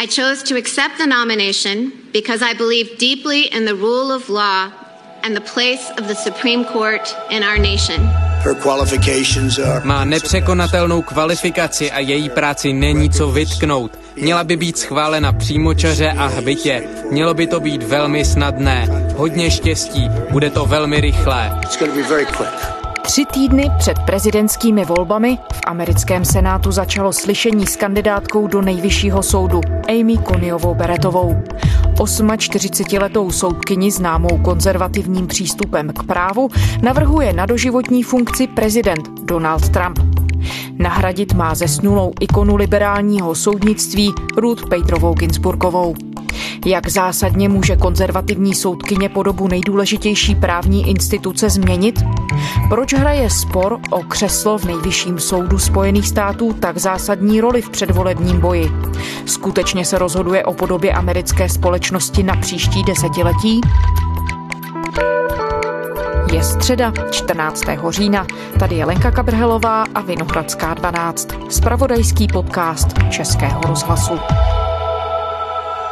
I chose to accept the nomination because I believe deeply in the rule of law and the place of the Supreme Court in our nation. Má nepřekonatelnou kvalifikaci a její práci není co vytknout. Měla by být schválena přímočaře a hbitě. Mělo by to být velmi snadné. Hodně štěstí, bude to velmi rychlé. Tři týdny před prezidentskými volbami v americkém senátu začalo slyšení s kandidátkou do nejvyššího soudu Amy Coneyovou Beretovou. 48-letou soudkyni známou konzervativním přístupem k právu navrhuje na doživotní funkci prezident Donald Trump. Nahradit má zesnulou ikonu liberálního soudnictví Ruth Pejtrovou Ginsburgovou. Jak zásadně může konzervativní soudkyně podobu nejdůležitější právní instituce změnit? Proč hraje spor o křeslo v nejvyšším soudu Spojených států tak zásadní roli v předvolebním boji? Skutečně se rozhoduje o podobě americké společnosti na příští desetiletí? Je středa 14. října. Tady je Lenka Kabrhelová a Vinohradská 12. Spravodajský podcast Českého rozhlasu.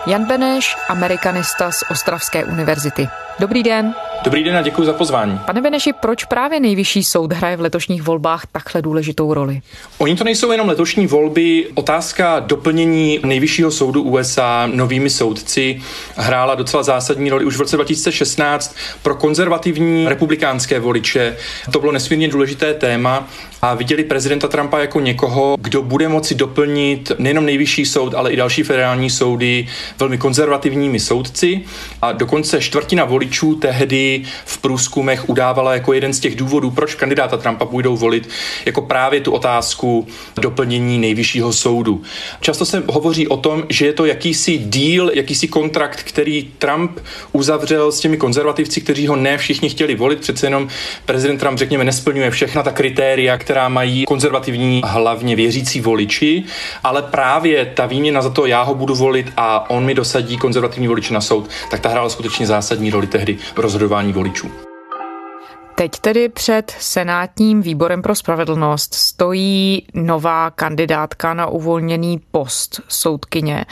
Jan Beneš, amerikanista z Ostravské univerzity. Dobrý den. Dobrý den a děkuji za pozvání. Pane Beneši, proč právě nejvyšší soud hraje v letošních volbách takhle důležitou roli? Oni to nejsou jenom letošní volby. Otázka doplnění nejvyššího soudu USA novými soudci hrála docela zásadní roli už v roce 2016 pro konzervativní republikánské voliče. To bylo nesmírně důležité téma a viděli prezidenta Trumpa jako někoho, kdo bude moci doplnit nejenom nejvyšší soud, ale i další federální soudy velmi konzervativními soudci a dokonce čtvrtina voličů tehdy v průzkumech udávala jako jeden z těch důvodů, proč kandidáta Trumpa půjdou volit, jako právě tu otázku doplnění nejvyššího soudu. Často se hovoří o tom, že je to jakýsi deal, jakýsi kontrakt, který Trump uzavřel s těmi konzervativci, kteří ho ne všichni chtěli volit. Přece jenom prezident Trump, řekněme, nesplňuje všechna ta kritéria, která mají konzervativní hlavně věřící voliči, ale právě ta výměna za to, já ho budu volit a on mi dosadí konzervativní voliči na soud, tak ta hrála skutečně zásadní roli tehdy v rozhodování voličů. Teď tedy před Senátním výborem pro spravedlnost stojí nová kandidátka na uvolněný post soudkyně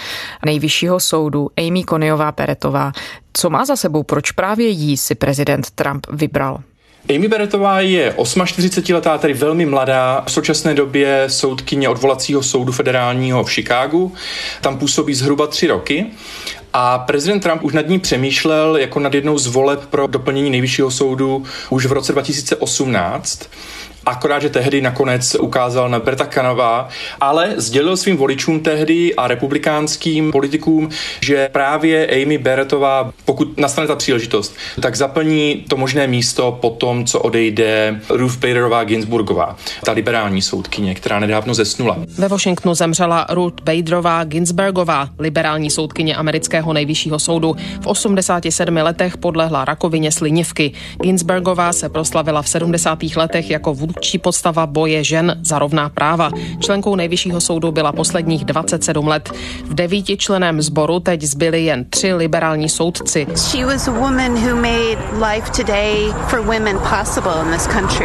nejvyššího soudu Amy Coneyová Peretová. Co má za sebou, proč právě jí si prezident Trump vybral? Amy Beretová je 48-letá, tedy velmi mladá, v současné době soudkyně odvolacího soudu federálního v Chicagu. Tam působí zhruba tři roky a prezident Trump už nad ní přemýšlel jako nad jednou z voleb pro doplnění nejvyššího soudu už v roce 2018. Akorát, že tehdy nakonec ukázal na Berta Kanova, ale sdělil svým voličům tehdy a republikánským politikům, že právě Amy Barrettová, pokud nastane ta příležitost, tak zaplní to možné místo po tom, co odejde Ruth Baderová Ginsburgová, ta liberální soudkyně, která nedávno zesnula. Ve Washingtonu zemřela Ruth Baderová Ginsburgová, liberální soudkyně amerického nejvyššího soudu. V 87 letech podlehla rakovině slinivky. Ginsburgová se proslavila v 70. letech jako vůdčí postava boje žen za rovná práva. Členkou nejvyššího soudu byla posledních 27 let. V devítičleném sboru teď zbyli jen tři liberální soudci.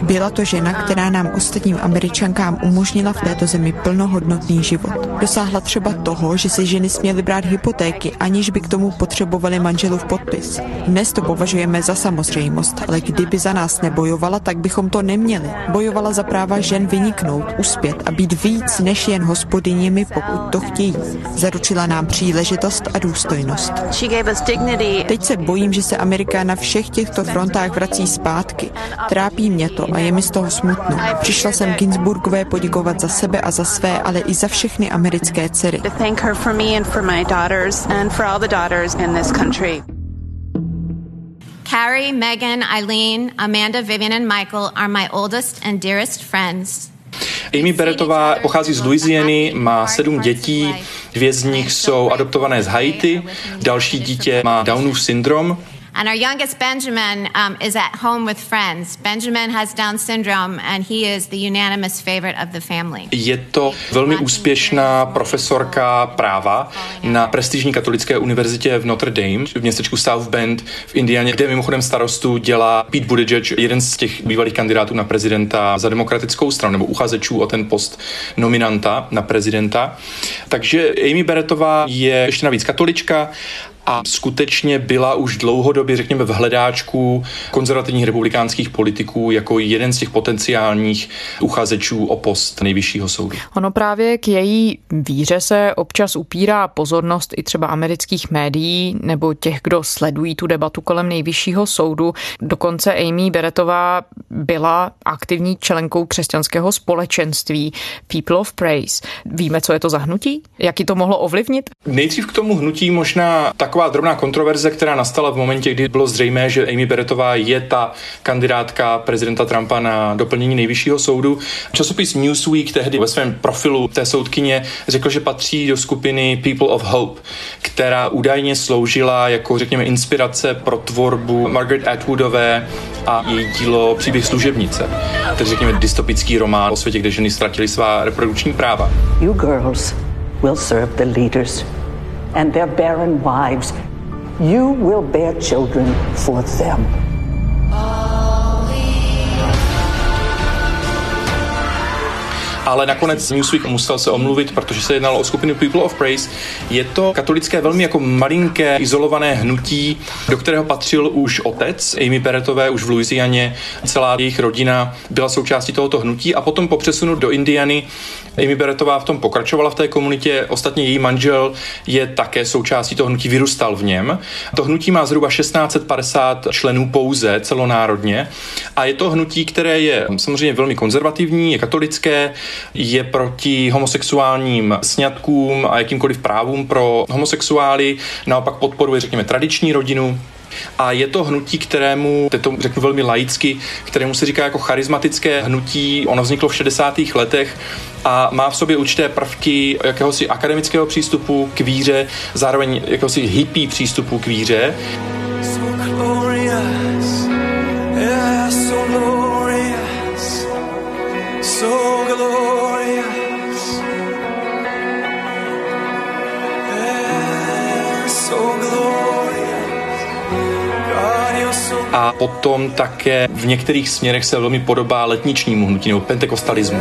Byla to žena, která nám ostatním američankám umožnila v této zemi plnohodnotný život. Dosáhla třeba toho, že si ženy směly brát hypotéky, aniž by k tomu potřebovali manželův podpis. Dnes to považujeme za samozřejmost, ale kdyby za nás nebojovala, tak bychom to neměli bojovala za práva žen vyniknout, uspět a být víc než jen hospodyněmi, pokud to chtějí. Zaručila nám příležitost a důstojnost. Teď se bojím, že se Amerika na všech těchto frontách vrací zpátky. Trápí mě to a je mi z toho smutno. Přišla jsem Ginsburgové poděkovat za sebe a za své, ale i za všechny americké dcery. Carrie, Megan, Eileen, Amanda, Vivian, and Michael are my oldest and dearest friends. Amy Beretová pochází z Louisiany, má sedm dětí, dvě z nich jsou adoptované z Haiti, další dítě má Downův syndrom And our youngest Benjamin um, is at home with friends. Benjamin has Down syndrome and he is the unanimous favorite of the family. Je to velmi úspěšná profesorka práva na prestižní katolické univerzitě v Notre Dame v městečku South Bend v Indianě, kde mimochodem starostu dělá Pete Buttigieg, jeden z těch bývalých kandidátů na prezidenta za demokratickou stranu nebo uchazečů o ten post nominanta na prezidenta. Takže Amy Berettová je ještě navíc katolička a skutečně byla už dlouhodobě, řekněme, v hledáčku konzervativních republikánských politiků jako jeden z těch potenciálních uchazečů o post nejvyššího soudu. Ono právě k její víře se občas upírá pozornost i třeba amerických médií nebo těch, kdo sledují tu debatu kolem nejvyššího soudu. Dokonce Amy Beretová byla aktivní členkou křesťanského společenství People of Praise. Víme, co je to za hnutí? Jak ji to mohlo ovlivnit? Nejdřív k tomu hnutí možná taková taková drobná kontroverze, která nastala v momentě, kdy bylo zřejmé, že Amy Beretová je ta kandidátka prezidenta Trumpa na doplnění nejvyššího soudu. Časopis Newsweek tehdy ve svém profilu té soudkyně řekl, že patří do skupiny People of Hope, která údajně sloužila jako, řekněme, inspirace pro tvorbu Margaret Atwoodové a její dílo Příběh služebnice, tedy řekněme dystopický román o světě, kde ženy ztratily svá reprodukční práva. You girls will serve the leaders and their barren wives. You will bear children for them. Ah. Ale nakonec Newsweek musel se omluvit, protože se jednalo o skupinu People of Praise. Je to katolické velmi jako malinké, izolované hnutí, do kterého patřil už otec Amy Beretové, už v Louisianě. Celá jejich rodina byla součástí tohoto hnutí a potom po přesunu do Indiany Amy Beretová v tom pokračovala v té komunitě, ostatně její manžel je také součástí toho hnutí, vyrůstal v něm. To hnutí má zhruba 1650 členů pouze celonárodně a je to hnutí, které je samozřejmě velmi konzervativní, je katolické, je proti homosexuálním sňatkům a jakýmkoliv právům pro homosexuály, naopak podporuje, řekněme, tradiční rodinu, a je to hnutí, kterému, teď to řeknu velmi laicky, kterému se říká jako charismatické hnutí. Ono vzniklo v 60. letech a má v sobě určité prvky jakéhosi akademického přístupu k víře, zároveň jakéhosi hippie přístupu k víře. So A potom také v některých směrech se velmi podobá letničnímu hnutí nebo pentekostalismu.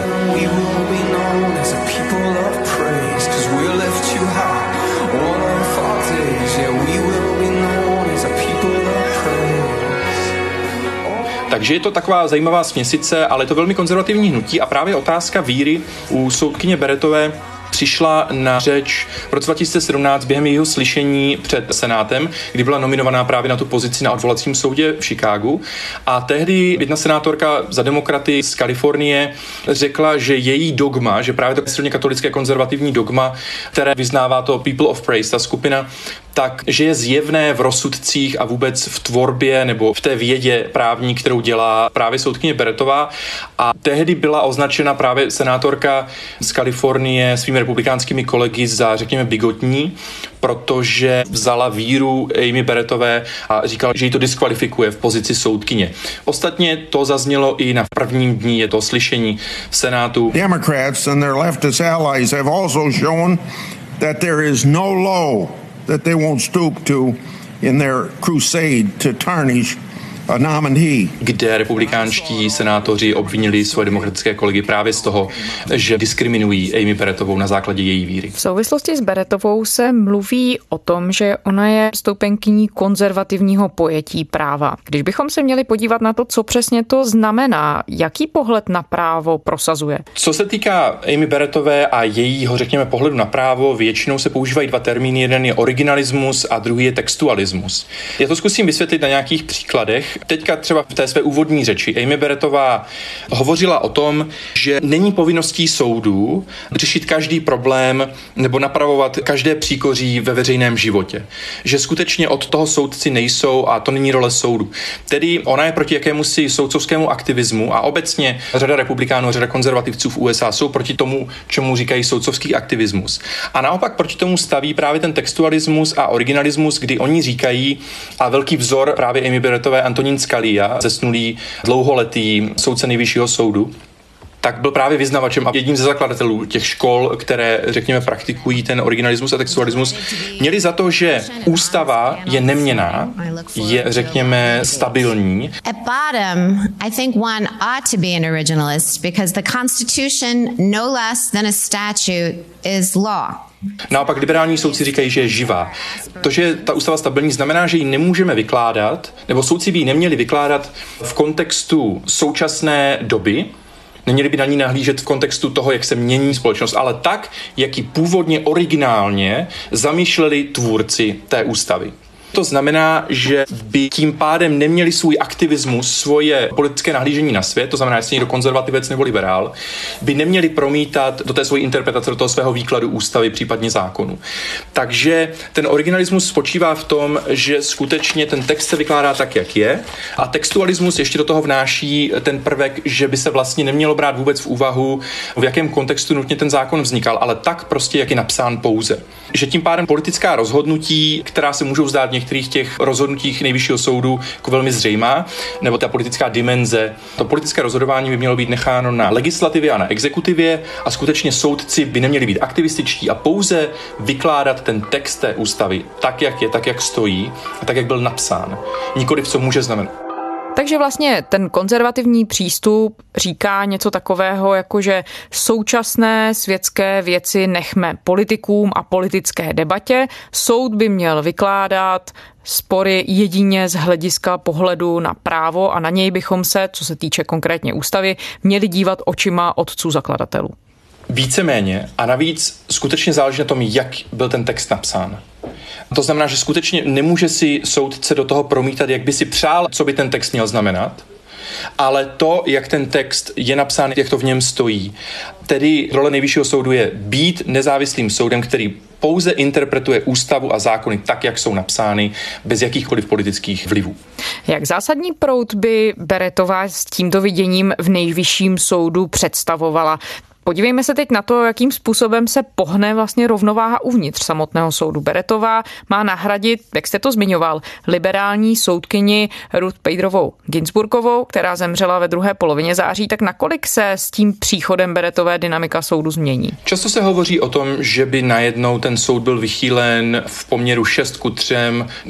Takže je to taková zajímavá směsice, ale je to velmi konzervativní hnutí a právě otázka víry u soudkyně Beretové přišla na řeč v roce 2017 během jejího slyšení před Senátem, kdy byla nominovaná právě na tu pozici na odvolacím soudě v Chicagu. A tehdy jedna senátorka za demokraty z Kalifornie řekla, že její dogma, že právě to silně katolické konzervativní dogma, které vyznává to People of Praise, ta skupina, tak, že je zjevné v rozsudcích a vůbec v tvorbě nebo v té vědě právní, kterou dělá právě soudkyně Beretová. A tehdy byla označena právě senátorka z Kalifornie svými republikánskými kolegy za, řekněme, bigotní, protože vzala víru Amy Beretové a říkala, že ji to diskvalifikuje v pozici soudkyně. Ostatně to zaznělo i na prvním dní je to slyšení v Senátu. Democrats and their leftist allies have also shown that there is no law that they won't stoop to in their crusade to tarnish kde republikánští senátoři obvinili svoje demokratické kolegy právě z toho, že diskriminují Amy Beretovou na základě její víry. V souvislosti s Beretovou se mluví o tom, že ona je stoupenkyní konzervativního pojetí práva. Když bychom se měli podívat na to, co přesně to znamená, jaký pohled na právo prosazuje? Co se týká Amy Beretové a jejího, řekněme, pohledu na právo, většinou se používají dva termíny. Jeden je originalismus a druhý je textualismus. Já to zkusím vysvětlit na nějakých příkladech teďka třeba v té své úvodní řeči Amy Beretová hovořila o tom, že není povinností soudů řešit každý problém nebo napravovat každé příkoří ve veřejném životě. Že skutečně od toho soudci nejsou a to není role soudu. Tedy ona je proti jakému si soudcovskému aktivismu a obecně řada republikánů, řada konzervativců v USA jsou proti tomu, čemu říkají soudcovský aktivismus. A naopak proti tomu staví právě ten textualismus a originalismus, kdy oni říkají, a velký vzor právě Amy Barrettové Antonín Scalia, zesnulý dlouholetý soudce nejvyššího soudu, tak byl právě vyznavačem a jedním ze zakladatelů těch škol, které, řekněme, praktikují ten originalismus a textualismus, měli za to, že ústava je neměná, je, řekněme, stabilní. At bottom, I think one ought to be an originalist because the Constitution, no less than a statute, is law. Naopak liberální soudci říkají, že je živá. To, že ta ústava stabilní, znamená, že ji nemůžeme vykládat, nebo soudci by ji neměli vykládat v kontextu současné doby, Neměli by na ní nahlížet v kontextu toho, jak se mění společnost, ale tak, jak ji původně originálně zamýšleli tvůrci té ústavy. To znamená, že by tím pádem neměli svůj aktivismus, svoje politické nahlížení na svět, to znamená, jestli někdo konzervativec nebo liberál, by neměli promítat do té svojí interpretace, do toho svého výkladu ústavy, případně zákonu. Takže ten originalismus spočívá v tom, že skutečně ten text se vykládá tak, jak je, a textualismus ještě do toho vnáší ten prvek, že by se vlastně nemělo brát vůbec v úvahu, v jakém kontextu nutně ten zákon vznikal, ale tak prostě, jak je napsán pouze. Že tím pádem politická rozhodnutí, která se můžou zdát některých těch rozhodnutích nejvyššího soudu jako velmi zřejmá, nebo ta politická dimenze. To politické rozhodování by mělo být necháno na legislativě a na exekutivě a skutečně soudci by neměli být aktivističtí a pouze vykládat ten text té ústavy tak, jak je, tak, jak stojí a tak, jak byl napsán. Nikoliv, co může znamenat. Takže vlastně ten konzervativní přístup říká něco takového, jako že současné světské věci nechme politikům a politické debatě. Soud by měl vykládat spory jedině z hlediska pohledu na právo a na něj bychom se, co se týče konkrétně ústavy, měli dívat očima otců zakladatelů. Víceméně a navíc skutečně záleží na tom, jak byl ten text napsán. To znamená, že skutečně nemůže si soudce do toho promítat, jak by si přál, co by ten text měl znamenat, ale to, jak ten text je napsán, jak to v něm stojí. Tedy role nejvyššího soudu je být nezávislým soudem, který pouze interpretuje ústavu a zákony tak, jak jsou napsány, bez jakýchkoliv politických vlivů. Jak zásadní prout by Beretová s tímto viděním v nejvyšším soudu představovala? Podívejme se teď na to, jakým způsobem se pohne vlastně rovnováha uvnitř samotného soudu. Beretová má nahradit, jak jste to zmiňoval, liberální soudkyni Ruth Pejdrovou Ginsburgovou, která zemřela ve druhé polovině září. Tak nakolik se s tím příchodem Beretové dynamika soudu změní? Často se hovoří o tom, že by najednou ten soud byl vychýlen v poměru 6 ku 3,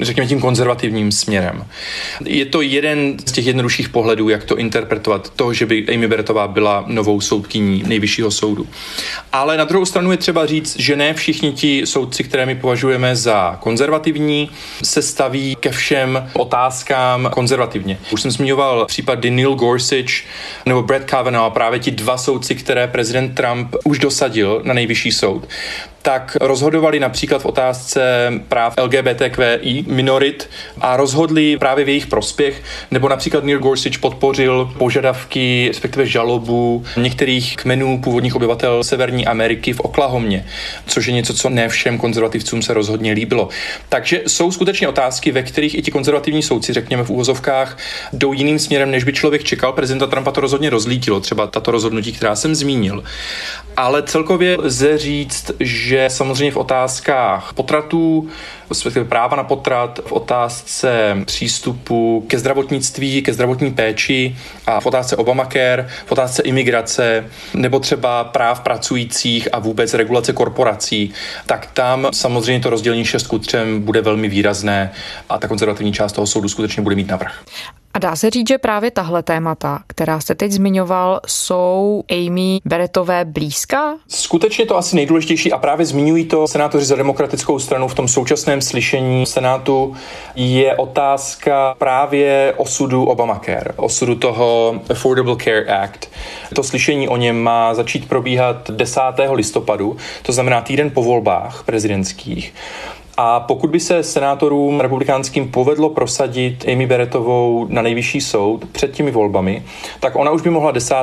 řekněme tím konzervativním směrem. Je to jeden z těch jednodušších pohledů, jak to interpretovat. To, že by Amy Beretová byla novou soudkyní nejvyššího nejvyššího soudu. Ale na druhou stranu je třeba říct, že ne všichni ti soudci, které my považujeme za konzervativní, se staví ke všem otázkám konzervativně. Už jsem zmiňoval případy Neil Gorsuch nebo Brett Kavanaugh, právě ti dva soudci, které prezident Trump už dosadil na nejvyšší soud tak rozhodovali například v otázce práv LGBTQI minorit a rozhodli právě v jejich prospěch, nebo například Neil Gorsuch podpořil požadavky, respektive žalobu některých kmenů původních obyvatel Severní Ameriky v Oklahomě, což je něco, co ne všem konzervativcům se rozhodně líbilo. Takže jsou skutečně otázky, ve kterých i ti konzervativní soudci, řekněme v úvozovkách, jdou jiným směrem, než by člověk čekal. Prezidenta Trumpa to rozhodně rozlítilo, třeba tato rozhodnutí, která jsem zmínil. Ale celkově lze říct, že samozřejmě v otázkách potratů, respektive práva na potrat, v otázce přístupu ke zdravotnictví, ke zdravotní péči a v otázce Obamacare, v otázce imigrace nebo třeba práv pracujících a vůbec regulace korporací, tak tam samozřejmě to rozdělení 6 ku 3 bude velmi výrazné a ta konzervativní část toho soudu skutečně bude mít navrh. A dá se říct, že právě tahle témata, která jste teď zmiňoval, jsou Amy Beretové blízka? Skutečně to asi nejdůležitější a právě zmiňují to senátoři za demokratickou stranu v tom současném slyšení Senátu je otázka právě osudu Obamacare, osudu toho Affordable Care Act. To slyšení o něm má začít probíhat 10. listopadu, to znamená týden po volbách prezidentských. A pokud by se senátorům republikánským povedlo prosadit Amy Berettovou na nejvyšší soud před těmi volbami, tak ona už by mohla 10.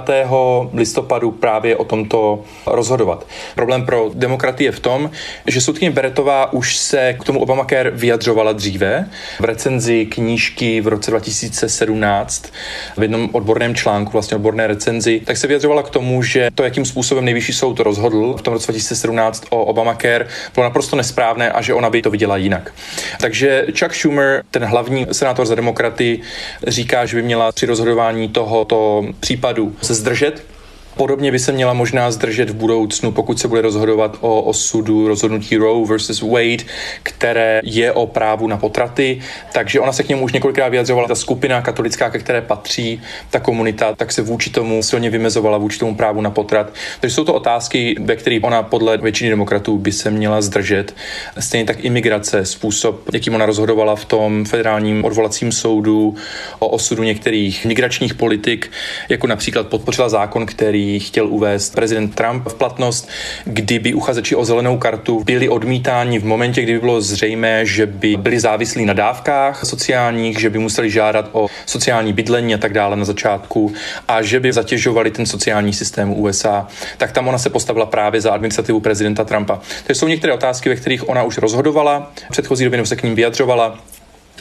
listopadu právě o tomto rozhodovat. Problém pro demokraty je v tom, že soudkyně Beretová už se k tomu Obamacare vyjadřovala dříve v recenzi knížky v roce 2017 v jednom odborném článku, vlastně odborné recenzi, tak se vyjadřovala k tomu, že to, jakým způsobem nejvyšší soud rozhodl v tom roce 2017 o Obamacare, bylo naprosto nesprávné a že ona by to viděla jinak. Takže Chuck Schumer, ten hlavní senátor za demokraty, říká, že by měla při rozhodování tohoto případu se zdržet, Podobně by se měla možná zdržet v budoucnu, pokud se bude rozhodovat o osudu rozhodnutí Roe versus Wade, které je o právu na potraty, takže ona se k němu už několikrát vyjadřovala. Ta skupina katolická, ke které patří ta komunita, tak se vůči tomu silně vymezovala, vůči tomu právu na potrat. Takže jsou to otázky, ve kterých ona podle většiny demokratů by se měla zdržet. Stejně tak imigrace, způsob, jakým ona rozhodovala v tom federálním odvolacím soudu o osudu některých migračních politik, jako například podpořila zákon, který chtěl uvést prezident Trump v platnost, kdyby uchazeči o zelenou kartu byli odmítáni v momentě, kdyby bylo zřejmé, že by byli závislí na dávkách sociálních, že by museli žádat o sociální bydlení a tak dále na začátku a že by zatěžovali ten sociální systém USA, tak tam ona se postavila právě za administrativu prezidenta Trumpa. To jsou některé otázky, ve kterých ona už rozhodovala, v předchozí době se k ním vyjadřovala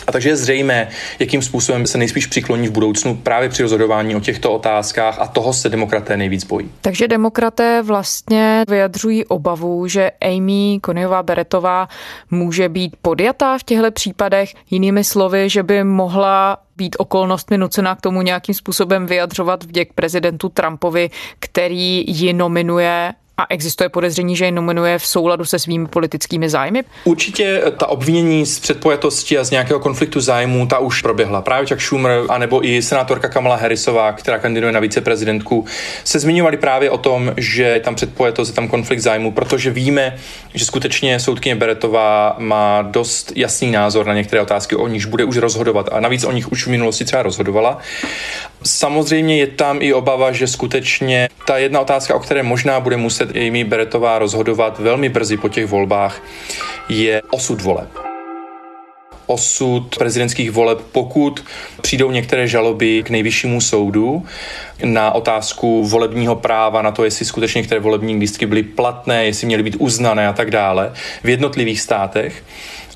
a takže je zřejmé, jakým způsobem se nejspíš přikloní v budoucnu právě při rozhodování o těchto otázkách a toho se demokraté nejvíc bojí. Takže demokraté vlastně vyjadřují obavu, že Amy Konyová Beretová může být podjatá v těchto případech, jinými slovy, že by mohla být okolnostmi nucená k tomu nějakým způsobem vyjadřovat vděk prezidentu Trumpovi, který ji nominuje a existuje podezření, že ji nominuje v souladu se svými politickými zájmy? Určitě ta obvinění z předpojatosti a z nějakého konfliktu zájmů, ta už proběhla. Právě Chuck Schumer, anebo i senátorka Kamala Harrisová, která kandiduje na viceprezidentku, se zmiňovali právě o tom, že tam předpojatost, je tam konflikt zájmů, protože víme, že skutečně soudkyně Beretová má dost jasný názor na některé otázky, o nichž bude už rozhodovat a navíc o nich už v minulosti třeba rozhodovala. Samozřejmě je tam i obava, že skutečně ta jedna otázka, o které možná bude muset Amy Beretová rozhodovat velmi brzy po těch volbách, je osud voleb osud prezidentských voleb, pokud přijdou některé žaloby k nejvyššímu soudu na otázku volebního práva, na to, jestli skutečně některé volební lístky byly platné, jestli měly být uznané a tak dále v jednotlivých státech.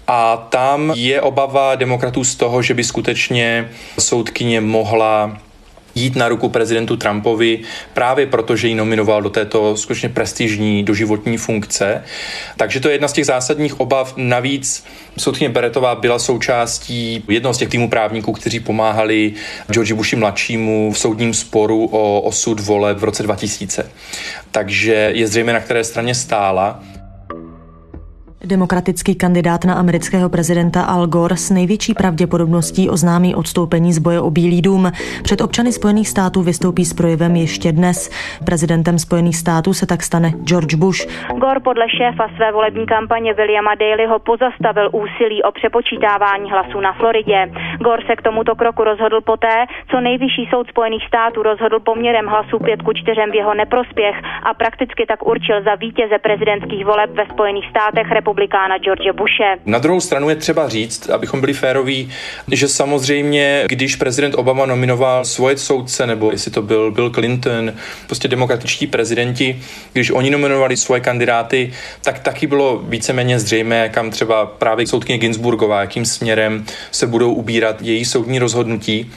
A tam je obava demokratů z toho, že by skutečně soudkyně mohla jít na ruku prezidentu Trumpovi právě proto, že ji nominoval do této skutečně prestižní doživotní funkce. Takže to je jedna z těch zásadních obav. Navíc soudkyně Beretová byla součástí jednoho z těch týmů právníků, kteří pomáhali George Bushi mladšímu v soudním sporu o osud voleb v roce 2000. Takže je zřejmé, na které straně stála. Demokratický kandidát na amerického prezidenta Al Gore s největší pravděpodobností oznámí odstoupení z boje o Bílý dům. Před občany Spojených států vystoupí s projevem ještě dnes. Prezidentem Spojených států se tak stane George Bush. Gore podle šéfa své volební kampaně Williama Daleyho pozastavil úsilí o přepočítávání hlasů na Floridě. Gore se k tomuto kroku rozhodl poté, co nejvyšší soud Spojených států rozhodl poměrem hlasů 5 ku 4 v jeho neprospěch a prakticky tak určil za vítěze prezidentských voleb ve Spojených státech republikána George Bushe. Na druhou stranu je třeba říct, abychom byli féroví, že samozřejmě, když prezident Obama nominoval svoje soudce, nebo jestli to byl Bill Clinton, prostě demokratičtí prezidenti, když oni nominovali svoje kandidáty, tak taky bylo víceméně zřejmé, kam třeba právě soudkyně Ginsburgová, jakým směrem se budou ubírat její soudní rozhodnutí.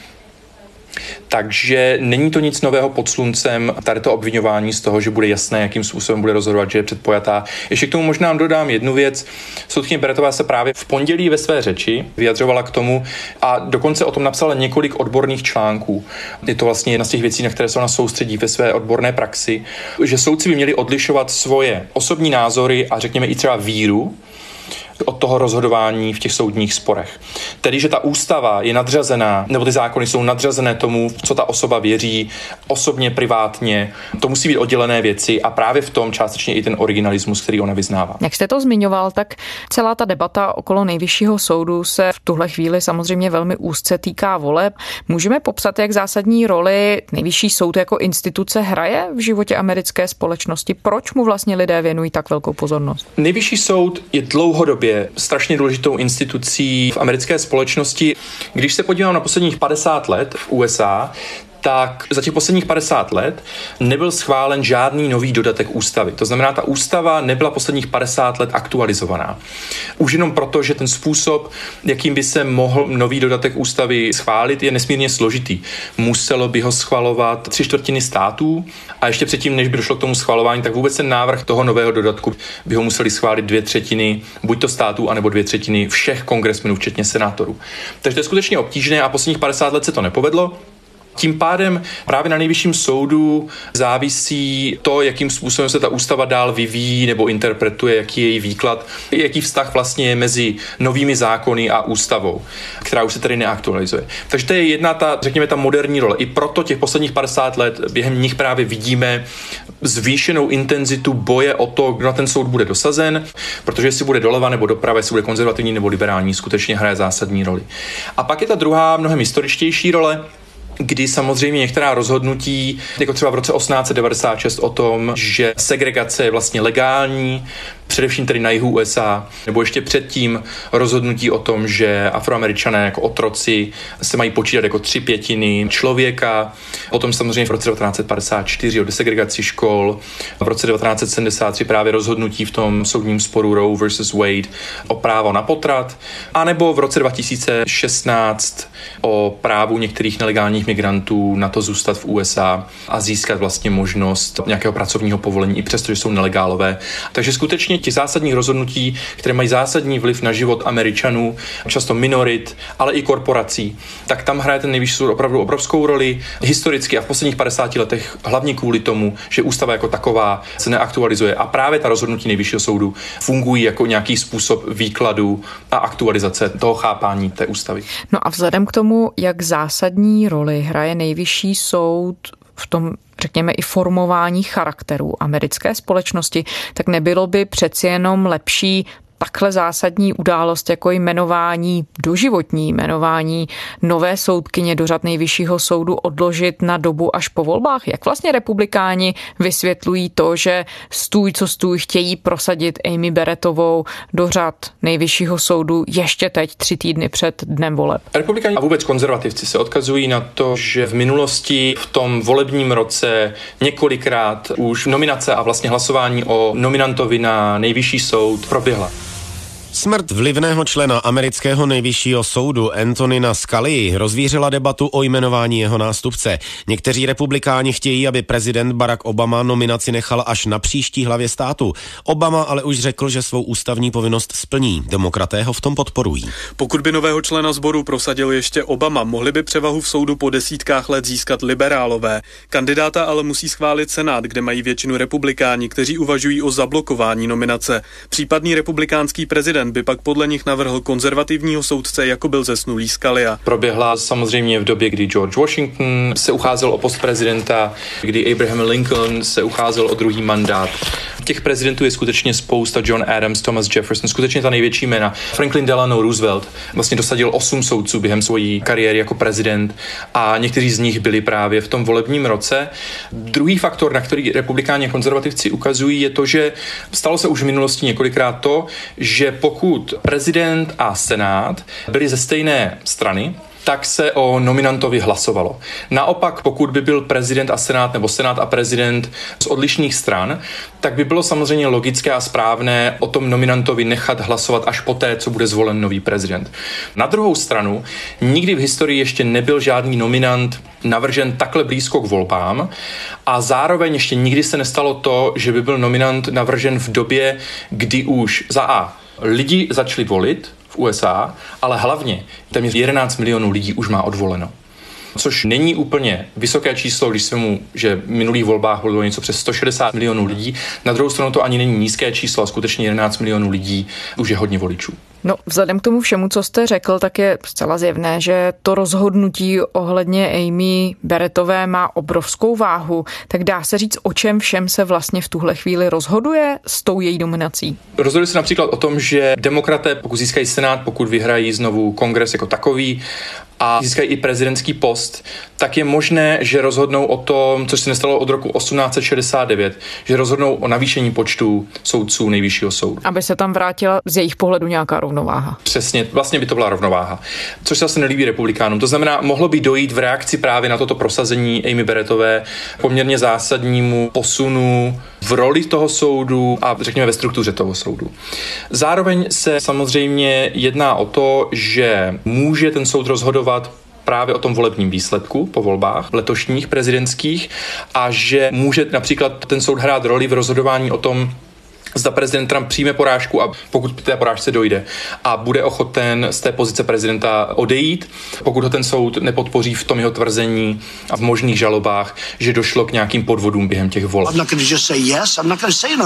Takže není to nic nového pod sluncem, tady to obvinování z toho, že bude jasné, jakým způsobem bude rozhodovat, že je předpojatá. Ještě k tomu možná dodám jednu věc. Soudkyně Beretová se právě v pondělí ve své řeči vyjadřovala k tomu a dokonce o tom napsala několik odborných článků. Je to vlastně jedna z těch věcí, na které se ona soustředí ve své odborné praxi, že soudci by měli odlišovat svoje osobní názory a řekněme i třeba víru od toho rozhodování v těch soudních sporech. Tedy, že ta ústava je nadřazená, nebo ty zákony jsou nadřazené tomu, co ta osoba věří, osobně, privátně. To musí být oddělené věci a právě v tom částečně i ten originalismus, který ona vyznává. Jak jste to zmiňoval, tak celá ta debata okolo nejvyššího soudu se v tuhle chvíli samozřejmě velmi úzce týká voleb. Můžeme popsat, jak zásadní roli nejvyšší soud jako instituce hraje v životě americké společnosti? Proč mu vlastně lidé věnují tak velkou pozornost? Nejvyšší soud je dlouhodobě dlouhodobě strašně důležitou institucí v americké společnosti. Když se podívám na posledních 50 let v USA, tak za těch posledních 50 let nebyl schválen žádný nový dodatek ústavy. To znamená, ta ústava nebyla posledních 50 let aktualizovaná. Už jenom proto, že ten způsob, jakým by se mohl nový dodatek ústavy schválit, je nesmírně složitý. Muselo by ho schvalovat tři čtvrtiny států a ještě předtím, než by došlo k tomu schvalování, tak vůbec ten návrh toho nového dodatku by ho museli schválit dvě třetiny buď to států, anebo dvě třetiny všech kongresmenů, včetně senátorů. Takže to je skutečně obtížné a posledních 50 let se to nepovedlo. Tím pádem právě na nejvyšším soudu závisí to, jakým způsobem se ta ústava dál vyvíjí nebo interpretuje, jaký je její výklad, jaký vztah vlastně je mezi novými zákony a ústavou, která už se tady neaktualizuje. Takže to je jedna ta, řekněme, ta moderní role. I proto těch posledních 50 let během nich právě vidíme zvýšenou intenzitu boje o to, kdo na ten soud bude dosazen, protože jestli bude doleva nebo doprava, jestli bude konzervativní nebo liberální, skutečně hraje zásadní roli. A pak je ta druhá, mnohem historičtější role, kdy samozřejmě některá rozhodnutí, jako třeba v roce 1896 o tom, že segregace je vlastně legální, především tedy na jihu USA, nebo ještě předtím rozhodnutí o tom, že afroameričané jako otroci se mají počítat jako tři pětiny člověka. Potom samozřejmě v roce 1954 o desegregaci škol, v roce 1973 právě rozhodnutí v tom soudním sporu Roe versus Wade o právo na potrat, anebo v roce 2016 o právu některých nelegálních migrantů na to zůstat v USA a získat vlastně možnost nějakého pracovního povolení, i přesto, že jsou nelegálové. Takže skutečně těch zásadních rozhodnutí, které mají zásadní vliv na život Američanů, často minorit, ale i korporací, tak tam hraje ten nejvyšší soud opravdu obrovskou roli. Historicky a v posledních 50 letech hlavně kvůli tomu, že ústava jako taková se neaktualizuje. A právě ta rozhodnutí nejvyššího soudu fungují jako nějaký způsob výkladu a aktualizace toho chápání té ústavy. No a vzhledem k tomu, jak zásadní roli hraje nejvyšší soud v tom řekněme, i formování charakterů americké společnosti, tak nebylo by přeci jenom lepší takhle zásadní událost jako jmenování doživotní, jmenování nové soudkyně do řad nejvyššího soudu odložit na dobu až po volbách? Jak vlastně republikáni vysvětlují to, že stůj co stůj chtějí prosadit Amy Beretovou do řad nejvyššího soudu ještě teď tři týdny před dnem voleb? Republikáni a vůbec konzervativci se odkazují na to, že v minulosti v tom volebním roce několikrát už nominace a vlastně hlasování o nominantovi na nejvyšší soud proběhla. Smrt vlivného člena amerického nejvyššího soudu Antonina Scalia rozvířila debatu o jmenování jeho nástupce. Někteří republikáni chtějí, aby prezident Barack Obama nominaci nechal až na příští hlavě státu. Obama ale už řekl, že svou ústavní povinnost splní. Demokraté ho v tom podporují. Pokud by nového člena sboru prosadil ještě Obama, mohli by převahu v soudu po desítkách let získat liberálové. Kandidáta ale musí schválit Senát, kde mají většinu republikáni, kteří uvažují o zablokování nominace. Případný republikánský prezident prezident by pak podle nich navrhl konzervativního soudce, jako byl zesnulý Scalia. Proběhla samozřejmě v době, kdy George Washington se ucházel o post prezidenta, kdy Abraham Lincoln se ucházel o druhý mandát. Těch prezidentů je skutečně spousta. John Adams, Thomas Jefferson, skutečně ta největší jména. Franklin Delano Roosevelt vlastně dosadil osm soudců během své kariéry jako prezident a někteří z nich byli právě v tom volebním roce. Druhý faktor, na který republikáni a konzervativci ukazují, je to, že stalo se už v minulosti několikrát to, že po pokud prezident a senát byli ze stejné strany, tak se o nominantovi hlasovalo. Naopak, pokud by byl prezident a senát nebo senát a prezident z odlišných stran, tak by bylo samozřejmě logické a správné o tom nominantovi nechat hlasovat až poté, co bude zvolen nový prezident. Na druhou stranu, nikdy v historii ještě nebyl žádný nominant navržen takhle blízko k volbám a zároveň ještě nikdy se nestalo to, že by byl nominant navržen v době, kdy už za A lidi začali volit v USA, ale hlavně téměř 11 milionů lidí už má odvoleno což není úplně vysoké číslo, když se mu, že v minulých volbách bylo něco přes 160 milionů lidí. Na druhou stranu to ani není nízké číslo a skutečně 11 milionů lidí už je hodně voličů. No, vzhledem k tomu všemu, co jste řekl, tak je zcela zjevné, že to rozhodnutí ohledně Amy Beretové má obrovskou váhu. Tak dá se říct, o čem všem se vlastně v tuhle chvíli rozhoduje s tou její dominací? Rozhoduje se například o tom, že demokraté, pokud získají senát, pokud vyhrají znovu kongres jako takový, a získají i prezidentský post, tak je možné, že rozhodnou o tom, což se nestalo od roku 1869, že rozhodnou o navýšení počtu soudců nejvyššího soudu. Aby se tam vrátila z jejich pohledu nějaká rovnováha. Přesně, vlastně by to byla rovnováha, což se asi nelíbí republikánům. To znamená, mohlo by dojít v reakci právě na toto prosazení Amy Berettové poměrně zásadnímu posunu v roli toho soudu a řekněme ve struktuře toho soudu. Zároveň se samozřejmě jedná o to, že může ten soud rozhodovat právě o tom volebním výsledku po volbách letošních prezidentských a že může například ten soud hrát roli v rozhodování o tom, zda prezident Trump přijme porážku a pokud k té porážce dojde a bude ochoten z té pozice prezidenta odejít, pokud ho ten soud nepodpoří v tom jeho tvrzení a v možných žalobách, že došlo k nějakým podvodům během těch voleb.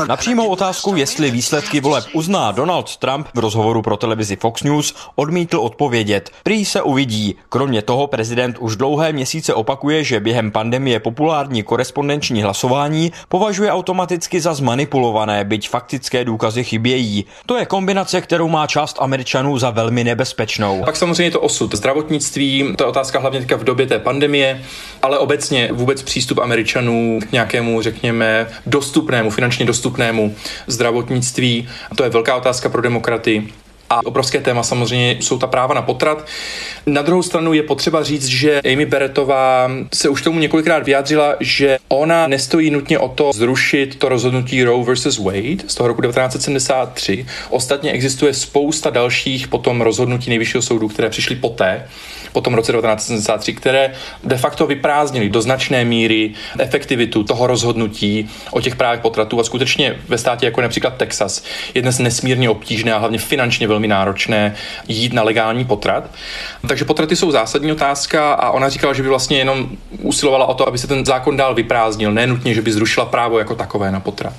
Na přímou otázku, jestli výsledky voleb uzná Donald Trump v rozhovoru pro televizi Fox News, odmítl odpovědět. Prý se uvidí. Kromě toho prezident už dlouhé měsíce opakuje, že během pandemie populární korespondenční hlasování považuje automaticky za zmanipulované, byť faktické důkazy chybějí. To je kombinace, kterou má část Američanů za velmi nebezpečnou. Pak samozřejmě to osud zdravotnictví, to je otázka hlavně teďka v době té pandemie, ale obecně vůbec přístup Američanů k nějakému, řekněme, dostupnému, finančně dostupnému zdravotnictví. To je velká otázka pro demokraty. A obrovské téma samozřejmě jsou ta práva na potrat. Na druhou stranu je potřeba říct, že Amy Berettová se už tomu několikrát vyjádřila, že ona nestojí nutně o to zrušit to rozhodnutí Roe versus Wade z toho roku 1973. Ostatně existuje spousta dalších potom rozhodnutí nejvyššího soudu, které přišly poté, po tom roce 1973, které de facto vyprázdnily do značné míry efektivitu toho rozhodnutí o těch právech potratů a skutečně ve státě jako například Texas je dnes nesmírně obtížné a hlavně finančně velmi náročné jít na legální potrat. Takže potraty jsou zásadní otázka a ona říkala, že by vlastně jenom usilovala o to, aby se ten zákon dál vyprázdnil, nenutně, že by zrušila právo jako takové na potrat.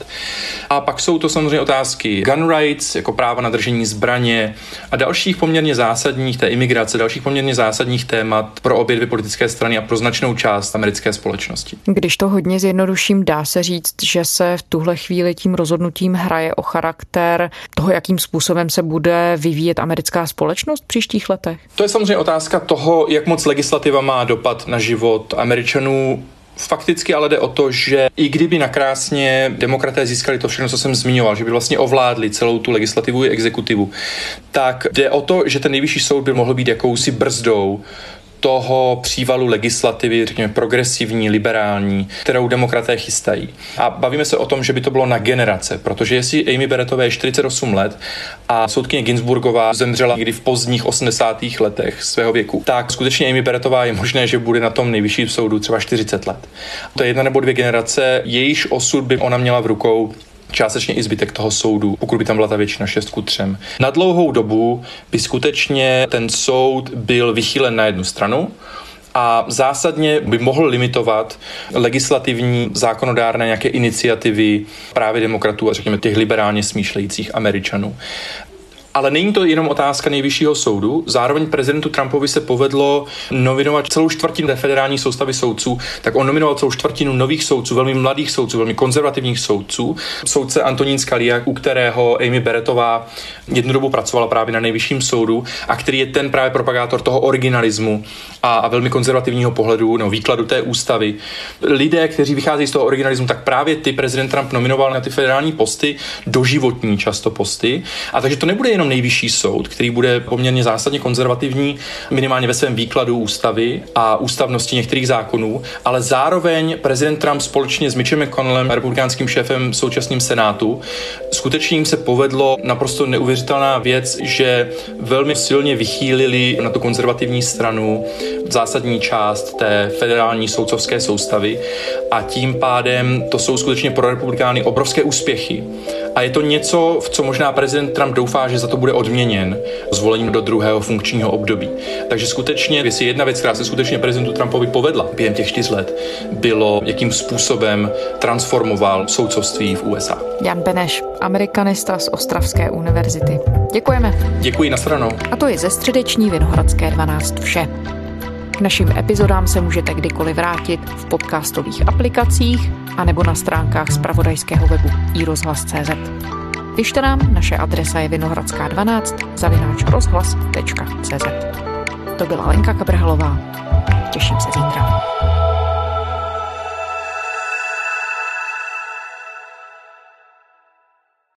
A pak jsou to samozřejmě otázky gun rights, jako práva na držení zbraně a dalších poměrně zásadních, té imigrace, dalších poměrně zásadních témat pro obě dvě politické strany a pro značnou část americké společnosti. Když to hodně zjednoduším, dá se říct, že se v tuhle chvíli tím rozhodnutím hraje o charakter toho, jakým způsobem se bude vyvíjet americká společnost v příštích letech? To je samozřejmě otázka toho, jak moc legislativa má dopad na život Američanů. Fakticky ale jde o to, že i kdyby nakrásně demokraté získali to všechno, co jsem zmiňoval, že by vlastně ovládli celou tu legislativu i exekutivu, tak jde o to, že ten nejvyšší soud by mohl být jakousi brzdou toho přívalu legislativy, řekněme progresivní, liberální, kterou demokraté chystají. A bavíme se o tom, že by to bylo na generace, protože jestli Amy Beretové je 48 let a soudkyně Ginsburgová zemřela někdy v pozdních 80. letech svého věku, tak skutečně Amy Beretová je možné, že bude na tom nejvyšším soudu třeba 40 let. To je jedna nebo dvě generace, jejíž osud by ona měla v rukou částečně i zbytek toho soudu, pokud by tam byla ta většina 6 ku 3. Na dlouhou dobu by skutečně ten soud byl vychýlen na jednu stranu, a zásadně by mohl limitovat legislativní zákonodárné nějaké iniciativy právě demokratů a řekněme těch liberálně smýšlejících Američanů. Ale není to jenom otázka nejvyššího soudu. Zároveň prezidentu Trumpovi se povedlo nominovat celou čtvrtinu té federální soustavy soudců, tak on nominoval celou čtvrtinu nových soudců, velmi mladých soudců, velmi konzervativních soudců. Soudce Antonín Scalia, u kterého Amy Beretová jednu dobu pracovala právě na nejvyšším soudu a který je ten právě propagátor toho originalismu a, a velmi konzervativního pohledu, no, výkladu té ústavy. Lidé, kteří vycházejí z toho originalismu, tak právě ty prezident Trump nominoval na ty federální posty, doživotní často posty. A takže to nebude jenom nejvyšší soud, který bude poměrně zásadně konzervativní, minimálně ve svém výkladu ústavy a ústavnosti některých zákonů, ale zároveň prezident Trump společně s Mitchem McConnellem, republikánským šéfem současným senátu, skutečně jim se povedlo naprosto neuvěřitelná věc, že velmi silně vychýlili na tu konzervativní stranu zásadní část té federální soudcovské soustavy a tím pádem to jsou skutečně pro republikány obrovské úspěchy. A je to něco, v co možná prezident Trump doufá, že za to bude odměněn zvolením do druhého funkčního období. Takže skutečně, jestli jedna věc, která se skutečně prezidentu Trumpovi povedla během těch čtyř let, bylo, jakým způsobem transformoval soudcovství v USA. Jan Beneš, amerikanista z Ostravské univerzity. Děkujeme. Děkuji, na stranou. A to je ze středeční Vinohradské 12 vše. K našim epizodám se můžete kdykoliv vrátit v podcastových aplikacích anebo na stránkách zpravodajského webu iRozhlas.cz. Pište nám, naše adresa je vinohradská12 zavináč rozhlas.cz. To byla Lenka Kabrhalová. Těším se zítra.